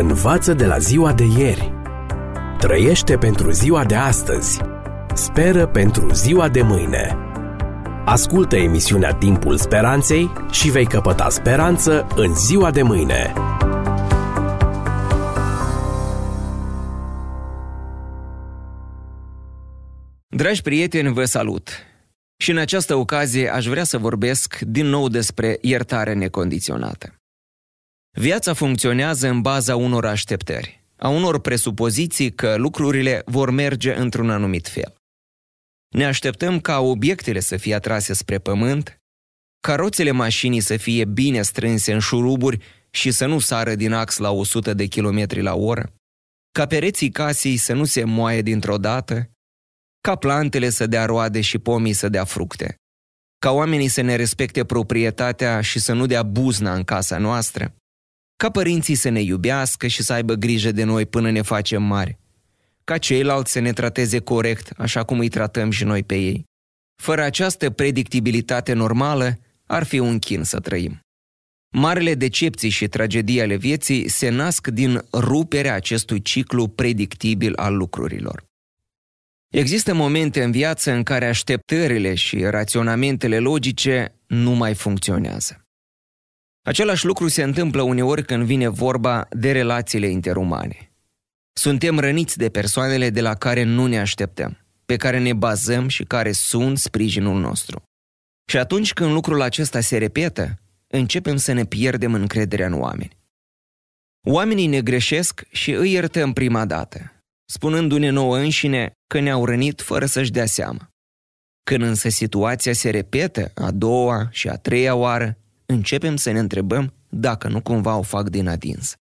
Învață de la ziua de ieri. Trăiește pentru ziua de astăzi. Speră pentru ziua de mâine. Ascultă emisiunea Timpul Speranței și vei căpăta speranță în ziua de mâine. Dragi prieteni, vă salut! Și în această ocazie aș vrea să vorbesc din nou despre iertare necondiționată. Viața funcționează în baza unor așteptări, a unor presupoziții că lucrurile vor merge într-un anumit fel. Ne așteptăm ca obiectele să fie atrase spre pământ, ca roțele mașinii să fie bine strânse în șuruburi și să nu sară din ax la 100 de km la oră, ca pereții casei să nu se moaie dintr-o dată, ca plantele să dea roade și pomii să dea fructe, ca oamenii să ne respecte proprietatea și să nu dea buzna în casa noastră, ca părinții să ne iubească și să aibă grijă de noi până ne facem mari, ca ceilalți să ne trateze corect, așa cum îi tratăm și noi pe ei. Fără această predictibilitate normală, ar fi un chin să trăim. Marele decepții și tragedii ale vieții se nasc din ruperea acestui ciclu predictibil al lucrurilor. Există momente în viață în care așteptările și raționamentele logice nu mai funcționează. Același lucru se întâmplă uneori când vine vorba de relațiile interumane. Suntem răniți de persoanele de la care nu ne așteptăm, pe care ne bazăm și care sunt sprijinul nostru. Și atunci când lucrul acesta se repetă, începem să ne pierdem încrederea în oameni. Oamenii ne greșesc și îi iertăm prima dată, spunându-ne nouă înșine că ne-au rănit fără să-și dea seama. Când însă situația se repetă a doua și a treia oară, începem să ne întrebăm dacă nu cumva o fac din adins.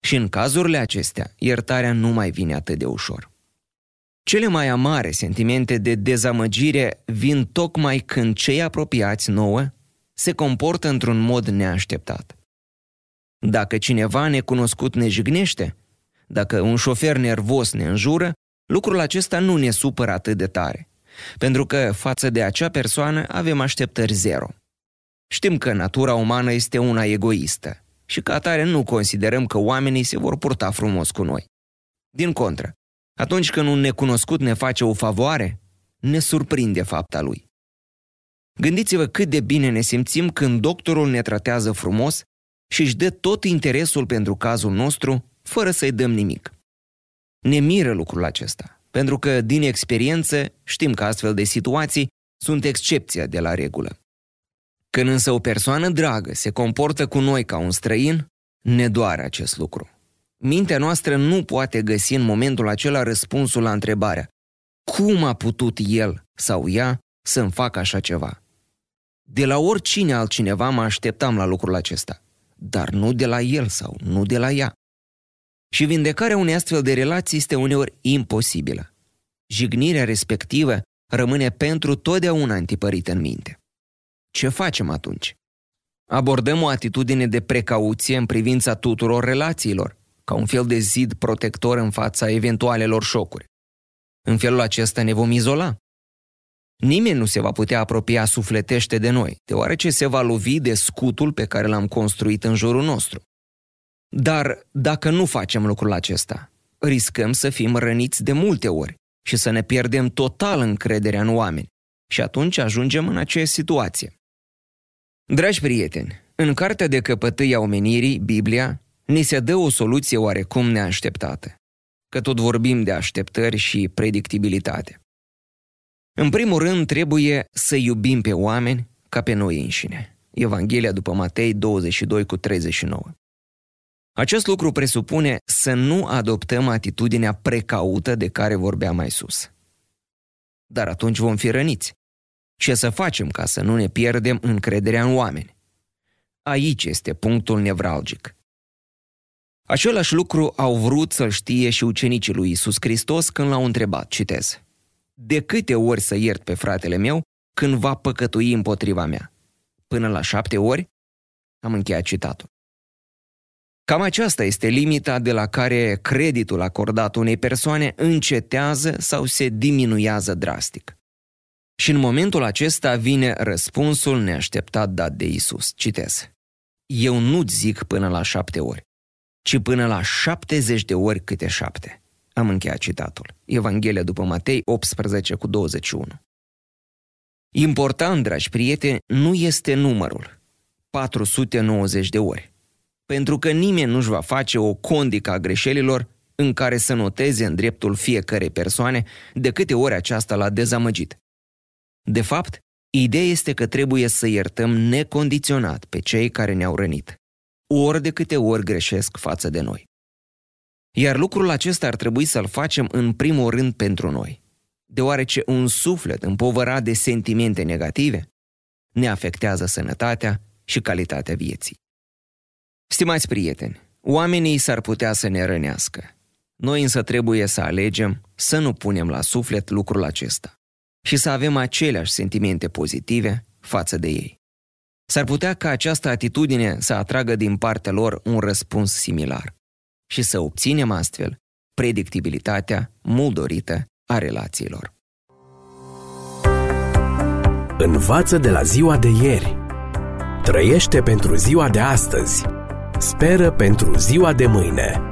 Și în cazurile acestea, iertarea nu mai vine atât de ușor. Cele mai amare sentimente de dezamăgire vin tocmai când cei apropiați nouă se comportă într-un mod neașteptat. Dacă cineva necunoscut ne jignește, dacă un șofer nervos ne înjură, lucrul acesta nu ne supără atât de tare, pentru că față de acea persoană avem așteptări zero. Știm că natura umană este una egoistă și ca atare nu considerăm că oamenii se vor purta frumos cu noi. Din contră, atunci când un necunoscut ne face o favoare, ne surprinde fapta lui. Gândiți-vă cât de bine ne simțim când doctorul ne tratează frumos și își dă tot interesul pentru cazul nostru, fără să-i dăm nimic. Ne miră lucrul acesta, pentru că, din experiență, știm că astfel de situații sunt excepția de la regulă. Când însă o persoană dragă se comportă cu noi ca un străin, ne doare acest lucru. Mintea noastră nu poate găsi în momentul acela răspunsul la întrebarea cum a putut el sau ea să-mi facă așa ceva? De la oricine altcineva mă așteptam la lucrul acesta, dar nu de la el sau nu de la ea. Și vindecarea unei astfel de relații este uneori imposibilă. Jignirea respectivă rămâne pentru totdeauna întipărită în minte. Ce facem atunci? Abordăm o atitudine de precauție în privința tuturor relațiilor, ca un fel de zid protector în fața eventualelor șocuri. În felul acesta ne vom izola. Nimeni nu se va putea apropia sufletește de noi, deoarece se va lovi de scutul pe care l-am construit în jurul nostru. Dar dacă nu facem lucrul acesta, riscăm să fim răniți de multe ori și să ne pierdem total încrederea în oameni. Și atunci ajungem în aceeași situație. Dragi prieteni, în Cartea de Căpătâi a Omenirii, Biblia, ni se dă o soluție oarecum neașteptată, că tot vorbim de așteptări și predictibilitate. În primul rând, trebuie să iubim pe oameni ca pe noi înșine. Evanghelia după Matei 22 cu 39. Acest lucru presupune să nu adoptăm atitudinea precaută de care vorbeam mai sus. Dar atunci vom fi răniți, ce să facem ca să nu ne pierdem încrederea în oameni? Aici este punctul nevralgic. Același lucru au vrut să știe și ucenicii lui Isus Hristos când l-au întrebat, citez, De câte ori să iert pe fratele meu când va păcătui împotriva mea? Până la șapte ori? Am încheiat citatul. Cam aceasta este limita de la care creditul acordat unei persoane încetează sau se diminuează drastic. Și în momentul acesta vine răspunsul neașteptat dat de Isus. Citez. Eu nu-ți zic până la șapte ori, ci până la 70 de ori câte șapte. Am încheiat citatul. Evanghelia după Matei 18 cu 21. Important, dragi prieteni, nu este numărul 490 de ori, pentru că nimeni nu-și va face o condică a greșelilor în care să noteze în dreptul fiecarei persoane de câte ori aceasta l-a dezamăgit. De fapt, ideea este că trebuie să iertăm necondiționat pe cei care ne-au rănit, ori de câte ori greșesc față de noi. Iar lucrul acesta ar trebui să-l facem în primul rând pentru noi, deoarece un suflet împovărat de sentimente negative ne afectează sănătatea și calitatea vieții. Stimați prieteni, oamenii s-ar putea să ne rănească. Noi însă trebuie să alegem să nu punem la suflet lucrul acesta și să avem aceleași sentimente pozitive față de ei. S-ar putea ca această atitudine să atragă din partea lor un răspuns similar și să obținem astfel predictibilitatea mult dorită a relațiilor. Învață de la ziua de ieri. Trăiește pentru ziua de astăzi. Speră pentru ziua de mâine.